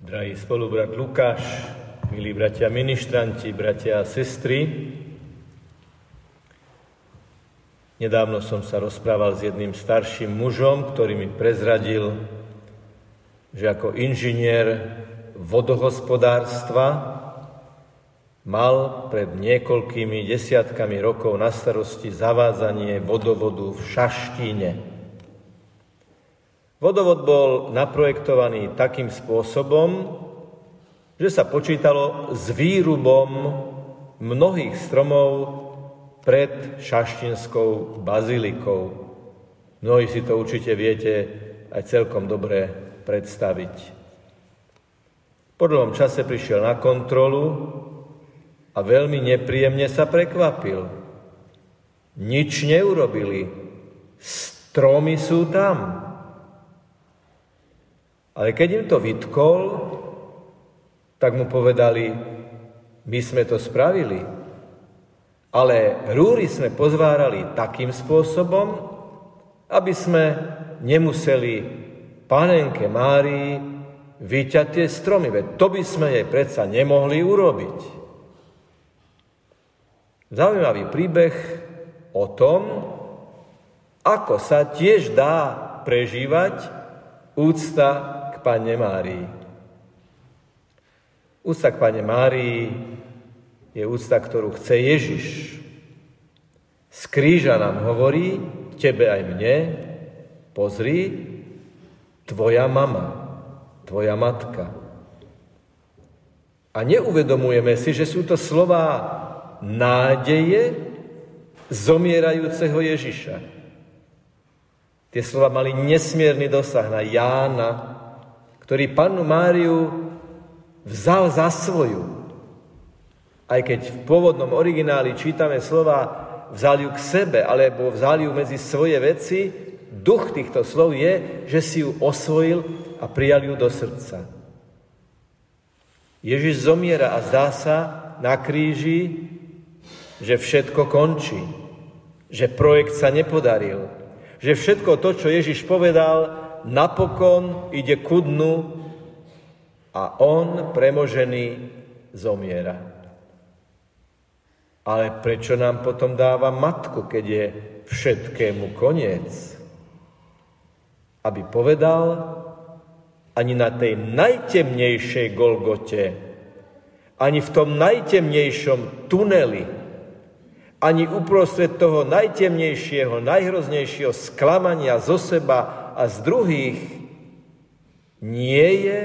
Drahý spolubrat Lukáš, milí bratia ministranti, bratia a sestry, nedávno som sa rozprával s jedným starším mužom, ktorý mi prezradil, že ako inžinier vodohospodárstva mal pred niekoľkými desiatkami rokov na starosti zavádzanie vodovodu v Šaštíne. Vodovod bol naprojektovaný takým spôsobom, že sa počítalo s výrubom mnohých stromov pred šaštinskou bazilikou. Mnohí si to určite viete aj celkom dobre predstaviť. Po dlhom čase prišiel na kontrolu a veľmi nepríjemne sa prekvapil. Nič neurobili. Stromy sú tam. Ale keď im to vytkol, tak mu povedali, my sme to spravili, ale rúry sme pozvárali takým spôsobom, aby sme nemuseli panenke Márii vyťať tie stromy, veď to by sme jej predsa nemohli urobiť. Zaujímavý príbeh o tom, ako sa tiež dá prežívať úcta Pane Márii. Úcta k Pane Márii je úcta, ktorú chce Ježiš. Z kríža nám hovorí, tebe aj mne, pozri, tvoja mama, tvoja matka. A neuvedomujeme si, že sú to slova nádeje zomierajúceho Ježiša. Tie slova mali nesmierny dosah na Jána, ktorý pannu Máriu vzal za svoju. Aj keď v pôvodnom origináli čítame slova vzal ju k sebe, alebo vzal ju medzi svoje veci, duch týchto slov je, že si ju osvojil a prijal ju do srdca. Ježiš zomiera a zdá sa na kríži, že všetko končí, že projekt sa nepodaril, že všetko to, čo Ježiš povedal, napokon ide ku dnu a on, premožený, zomiera. Ale prečo nám potom dáva matku, keď je všetkému koniec? Aby povedal, ani na tej najtemnejšej Golgote, ani v tom najtemnejšom tuneli, ani uprostred toho najtemnejšieho, najhroznejšieho sklamania zo seba a z druhých nie je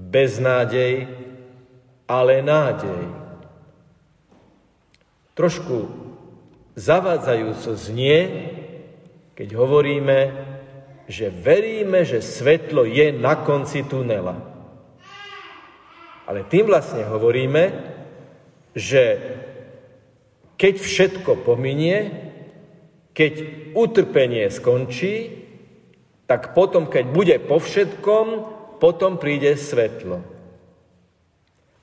beznádej, ale nádej. Trošku zavádzajúco znie, keď hovoríme, že veríme, že svetlo je na konci tunela. Ale tým vlastne hovoríme, že keď všetko pominie, keď utrpenie skončí, tak potom, keď bude po všetkom, potom príde svetlo.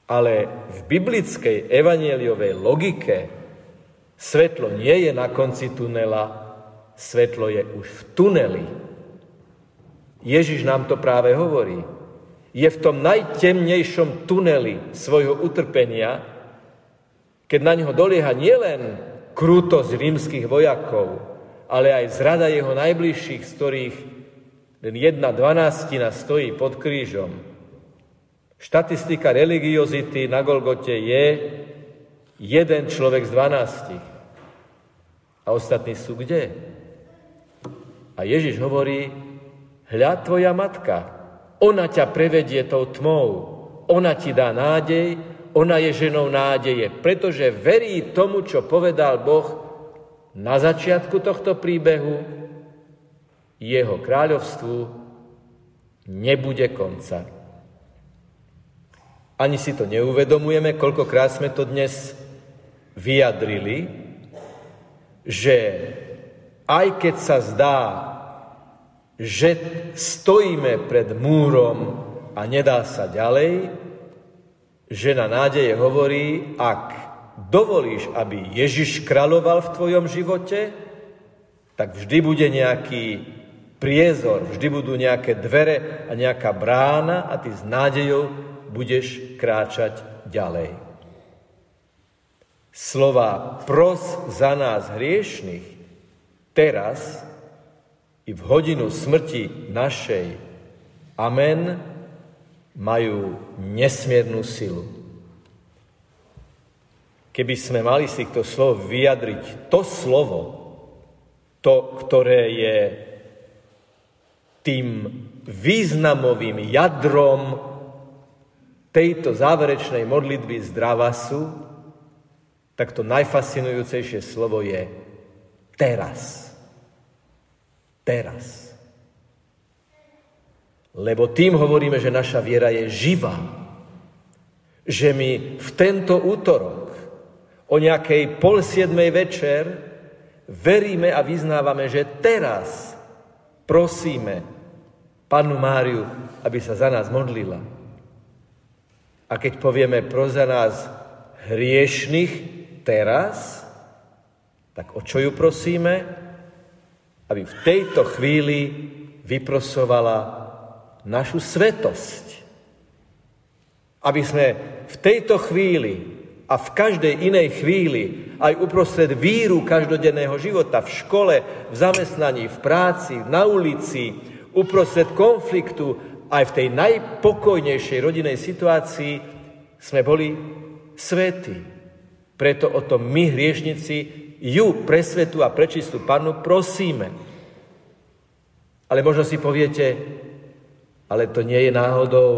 Ale v biblickej evanieliovej logike svetlo nie je na konci tunela, svetlo je už v tuneli. Ježiš nám to práve hovorí. Je v tom najtemnejšom tuneli svojho utrpenia, keď na ňo dolieha nielen krútosť rímskych vojakov, ale aj zrada jeho najbližších, z ktorých len jedna dvanástina stojí pod krížom. Štatistika religiozity na Golgote je jeden človek z dvanástich. A ostatní sú kde? A Ježiš hovorí, hľa tvoja matka, ona ťa prevedie tou tmou, ona ti dá nádej, ona je ženou nádeje, pretože verí tomu, čo povedal Boh na začiatku tohto príbehu, jeho kráľovstvu nebude konca. Ani si to neuvedomujeme, koľkokrát sme to dnes vyjadrili, že aj keď sa zdá, že stojíme pred múrom a nedá sa ďalej, žena nádeje hovorí, ak dovolíš, aby Ježiš kráľoval v tvojom živote, tak vždy bude nejaký priezor, vždy budú nejaké dvere a nejaká brána a ty s nádejou budeš kráčať ďalej. Slova pros za nás hriešných teraz i v hodinu smrti našej. Amen majú nesmiernu silu. Keby sme mali z týchto slov vyjadriť to slovo, to, ktoré je tým významovým jadrom tejto záverečnej modlitby zdravasu, tak to najfascinujúcejšie slovo je teraz. Teraz. Lebo tým hovoríme, že naša viera je živá. Že my v tento útorok o nejakej pol siedmej večer veríme a vyznávame, že teraz prosíme Pannu Máriu, aby sa za nás modlila. A keď povieme pro za nás hriešných teraz, tak o čo ju prosíme? Aby v tejto chvíli vyprosovala našu svetosť. Aby sme v tejto chvíli a v každej inej chvíli, aj uprostred víru každodenného života, v škole, v zamestnaní, v práci, na ulici, uprostred konfliktu, aj v tej najpokojnejšej rodinej situácii sme boli svätí. Preto o tom my, hriešnici, ju pre svetu a prečistú Pannu prosíme. Ale možno si poviete, ale to nie je náhodou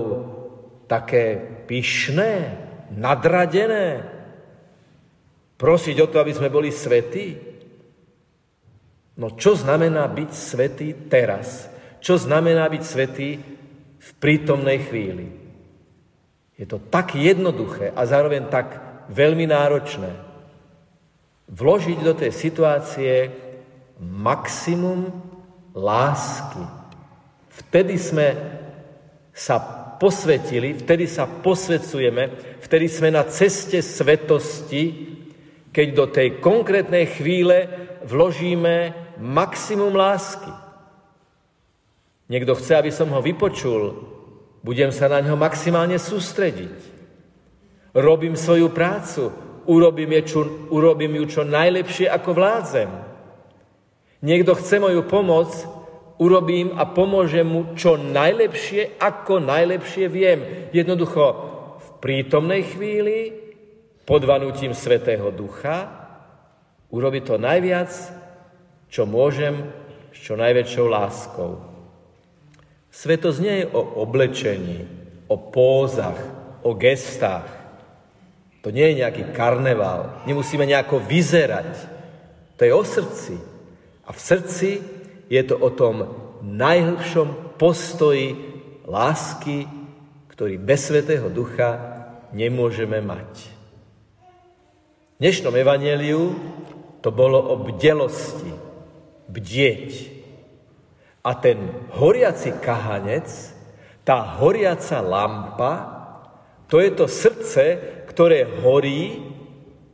také pyšné, nadradené? Prosiť o to, aby sme boli svetí? No čo znamená byť svetý teraz? Čo znamená byť svetý v prítomnej chvíli? Je to tak jednoduché a zároveň tak veľmi náročné. Vložiť do tej situácie maximum lásky. Vtedy sme sa posvetili, vtedy sa posvedcujeme, vtedy sme na ceste svetosti, keď do tej konkrétnej chvíle vložíme maximum lásky. Niekto chce, aby som ho vypočul, budem sa na ňo maximálne sústrediť. Robím svoju prácu, urobím, je čo, urobím ju čo najlepšie, ako vládzem. Niekto chce moju pomoc, urobím a pomôžem mu čo najlepšie, ako najlepšie viem. Jednoducho v prítomnej chvíli, pod vanutím Svetého Ducha, urobiť to najviac, čo môžem s čo najväčšou láskou. Svetosť nie je o oblečení, o pózach, o gestách. To nie je nejaký karneval. Nemusíme nejako vyzerať. To je o srdci. A v srdci je to o tom najhlbšom postoji lásky, ktorý bez Svetého Ducha nemôžeme mať. V dnešnom evaneliu to bolo o bdelosti, bdieť. A ten horiaci kahanec, tá horiaca lampa, to je to srdce, ktoré horí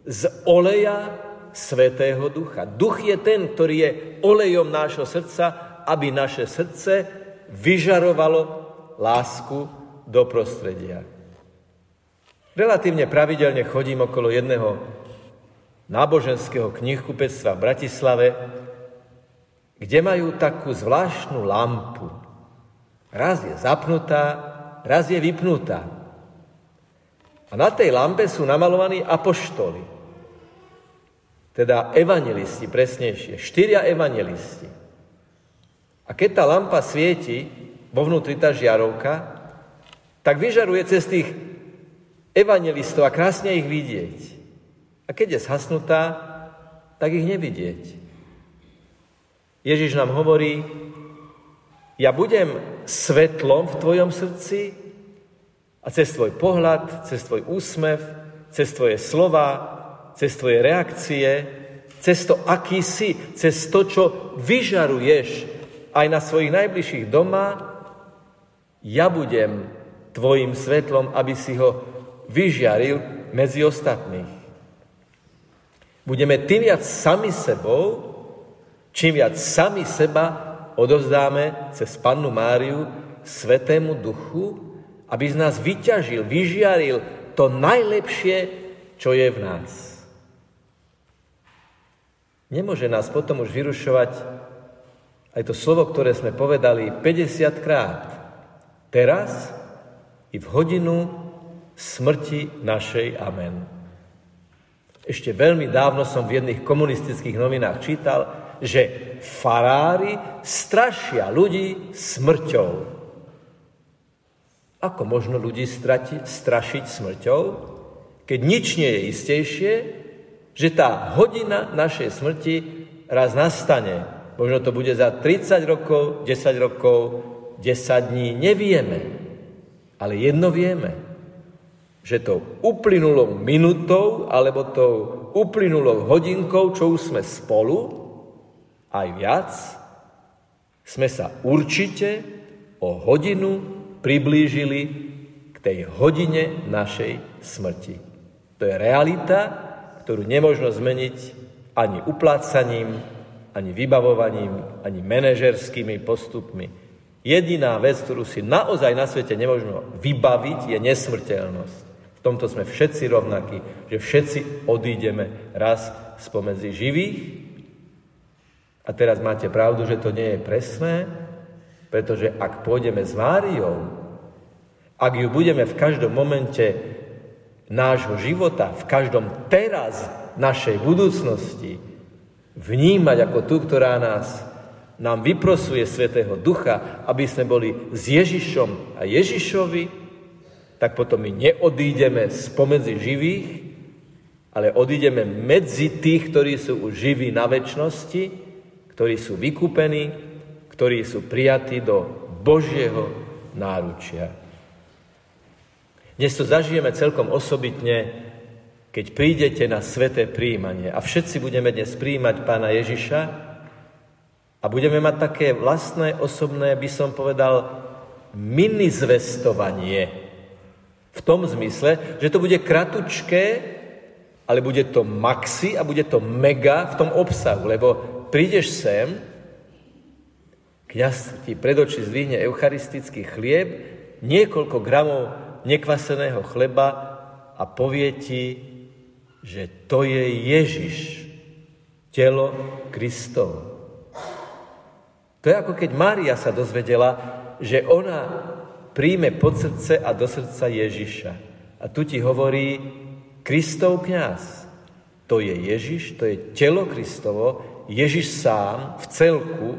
z oleja Svetého Ducha. Duch je ten, ktorý je olejom nášho srdca, aby naše srdce vyžarovalo lásku do prostredia. Relatívne pravidelne chodím okolo jedného náboženského knihkupectva v Bratislave, kde majú takú zvláštnu lampu. Raz je zapnutá, raz je vypnutá. A na tej lampe sú namalovaní apoštoli teda evangelisti presnejšie, štyria evangelisti. A keď tá lampa svieti, vo vnútri tá žiarovka, tak vyžaruje cez tých evangelistov a krásne ich vidieť. A keď je zhasnutá, tak ich nevidieť. Ježiš nám hovorí, ja budem svetlom v tvojom srdci a cez tvoj pohľad, cez tvoj úsmev, cez tvoje slova, cez tvoje reakcie, cez to, aký si, cez to, čo vyžaruješ aj na svojich najbližších doma, ja budem tvojim svetlom, aby si ho vyžiaril medzi ostatných. Budeme tým viac sami sebou, čím viac sami seba odovzdáme cez Pannu Máriu Svetému Duchu, aby z nás vyťažil, vyžiaril to najlepšie, čo je v nás. Nemôže nás potom už vyrušovať aj to slovo, ktoré sme povedali 50 krát. Teraz i v hodinu smrti našej. Amen. Ešte veľmi dávno som v jedných komunistických novinách čítal, že farári strašia ľudí smrťou. Ako možno ľudí strati, strašiť smrťou, keď nič nie je istejšie, že tá hodina našej smrti raz nastane. Možno to bude za 30 rokov, 10 rokov, 10 dní, nevieme. Ale jedno vieme, že tou uplynulou minutou alebo tou uplynulou hodinkou, čo už sme spolu, aj viac, sme sa určite o hodinu priblížili k tej hodine našej smrti. To je realita, ktorú nemôžno zmeniť ani uplácaním, ani vybavovaním, ani manažerskými postupmi. Jediná vec, ktorú si naozaj na svete nemôžno vybaviť, je nesmrteľnosť. V tomto sme všetci rovnakí, že všetci odídeme raz spomedzi živých. A teraz máte pravdu, že to nie je presné, pretože ak pôjdeme s Máriou, ak ju budeme v každom momente nášho života, v každom teraz našej budúcnosti vnímať ako tú, ktorá nás nám vyprosuje Svetého Ducha, aby sme boli s Ježišom a Ježišovi, tak potom my neodídeme spomedzi živých, ale odídeme medzi tých, ktorí sú už živí na väčšnosti, ktorí sú vykúpení, ktorí sú prijatí do Božieho náručia. Dnes to zažijeme celkom osobitne, keď prídete na sveté príjmanie a všetci budeme dnes príjmať pána Ježiša a budeme mať také vlastné, osobné, by som povedal, mini zvestovanie. V tom zmysle, že to bude kratučké, ale bude to maxi a bude to mega v tom obsahu, lebo prídeš sem, kniaz ti pred oči zdvihne eucharistický chlieb, niekoľko gramov nekvaseného chleba a povie ti, že to je Ježiš, telo Kristovo. To je ako keď Mária sa dozvedela, že ona príjme pod srdce a do srdca Ježiša. A tu ti hovorí Kristov kňaz. To je Ježiš, to je telo Kristovo, Ježiš sám v celku,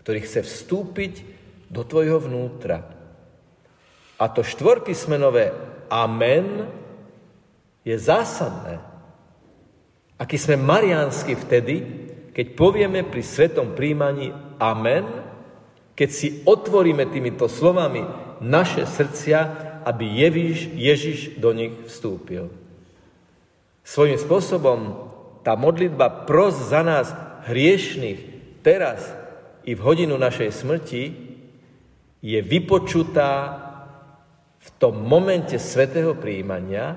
ktorý chce vstúpiť do tvojho vnútra. A to štvorpísmenové amen je zásadné. Aký sme mariánsky vtedy, keď povieme pri svetom príjmaní amen, keď si otvoríme týmito slovami naše srdcia, aby Ježiš, Ježiš do nich vstúpil. Svojím spôsobom tá modlitba pros za nás hriešných teraz i v hodinu našej smrti je vypočutá v tom momente svetého príjmania,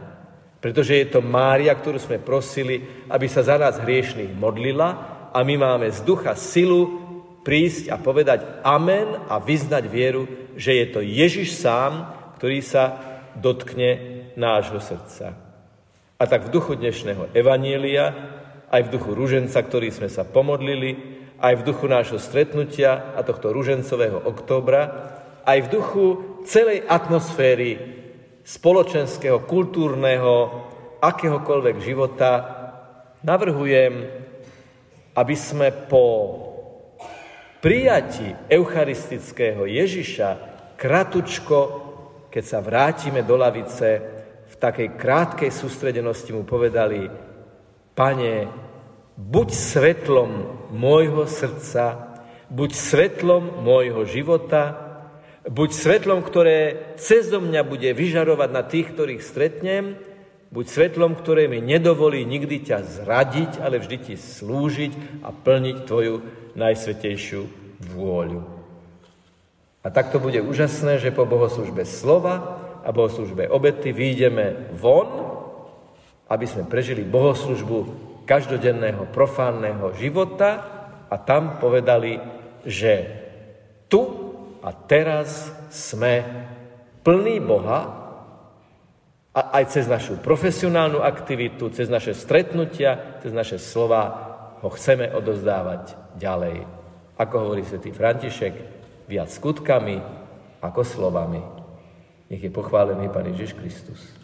pretože je to Mária, ktorú sme prosili, aby sa za nás hriešných modlila a my máme z ducha silu prísť a povedať amen a vyznať vieru, že je to Ježiš sám, ktorý sa dotkne nášho srdca. A tak v duchu dnešného Evanielia, aj v duchu ruženca, ktorý sme sa pomodlili, aj v duchu nášho stretnutia a tohto ružencového októbra, aj v duchu celej atmosféry spoločenského, kultúrneho, akéhokoľvek života, navrhujem, aby sme po prijati eucharistického Ježiša kratučko, keď sa vrátime do lavice, v takej krátkej sústredenosti mu povedali, Pane, buď svetlom môjho srdca, buď svetlom môjho života, Buď svetlom, ktoré cez mňa bude vyžarovať na tých, ktorých stretnem, buď svetlom, ktoré mi nedovolí nikdy ťa zradiť, ale vždy ti slúžiť a plniť tvoju najsvetejšiu vôľu. A tak to bude úžasné, že po bohoslužbe slova a bohoslužbe obety výjdeme von, aby sme prežili bohoslužbu každodenného profánneho života a tam povedali že tu a teraz sme plní Boha a aj cez našu profesionálnu aktivitu, cez naše stretnutia, cez naše slova ho chceme odozdávať ďalej. Ako hovorí svätý František, viac skutkami ako slovami. Nech je pochválený Pán Ježiš Kristus.